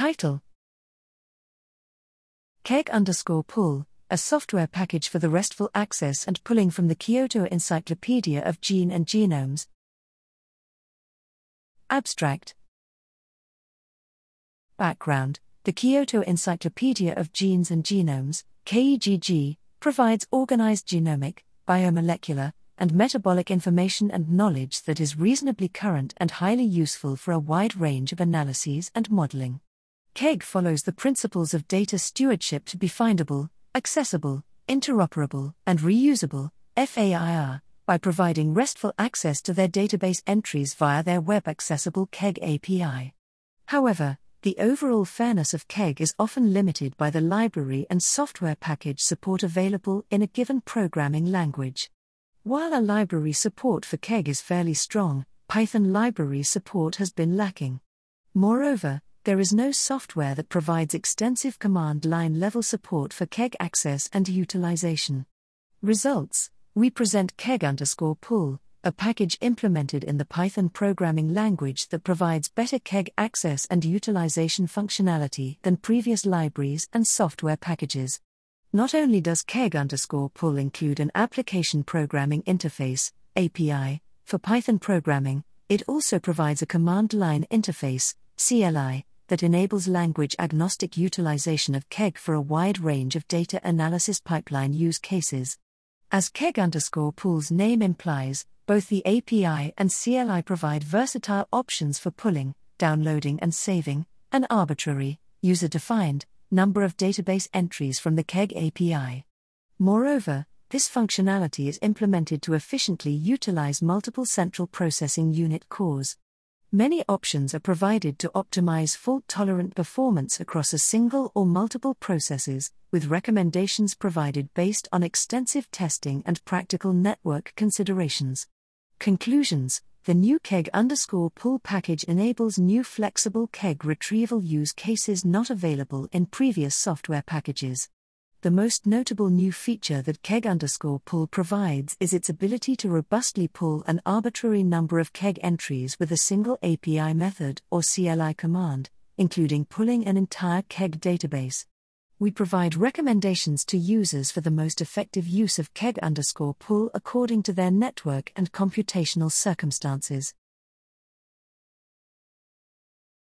Title KEGG underscore pull, a software package for the RESTful access and pulling from the Kyoto Encyclopedia of Gene and Genomes. Abstract Background The Kyoto Encyclopedia of Genes and Genomes, KEGG, provides organized genomic, biomolecular, and metabolic information and knowledge that is reasonably current and highly useful for a wide range of analyses and modeling. KEGG follows the principles of data stewardship to be findable, accessible, interoperable, and reusable, FAIR, by providing RESTful access to their database entries via their web accessible KEGG API. However, the overall fairness of KEGG is often limited by the library and software package support available in a given programming language. While R library support for KEGG is fairly strong, Python library support has been lacking. Moreover, there is no software that provides extensive command line level support for KEGG access and utilization. Results We present KEGG underscore pull, a package implemented in the Python programming language that provides better KEGG access and utilization functionality than previous libraries and software packages. Not only does KEGG underscore pull include an application programming interface, API, for Python programming, it also provides a command line interface, CLI, that enables language agnostic utilization of KEGG for a wide range of data analysis pipeline use cases. As KEGG underscore pull's name implies, both the API and CLI provide versatile options for pulling, downloading, and saving an arbitrary, user defined number of database entries from the KEGG API. Moreover, this functionality is implemented to efficiently utilize multiple central processing unit cores. Many options are provided to optimize fault tolerant performance across a single or multiple processes, with recommendations provided based on extensive testing and practical network considerations. Conclusions The new KEGG underscore pull package enables new flexible KEGG retrieval use cases not available in previous software packages. The most notable new feature that KEGG underscore pull provides is its ability to robustly pull an arbitrary number of KEGG entries with a single API method or CLI command, including pulling an entire KEGG database. We provide recommendations to users for the most effective use of KEGG underscore pull according to their network and computational circumstances.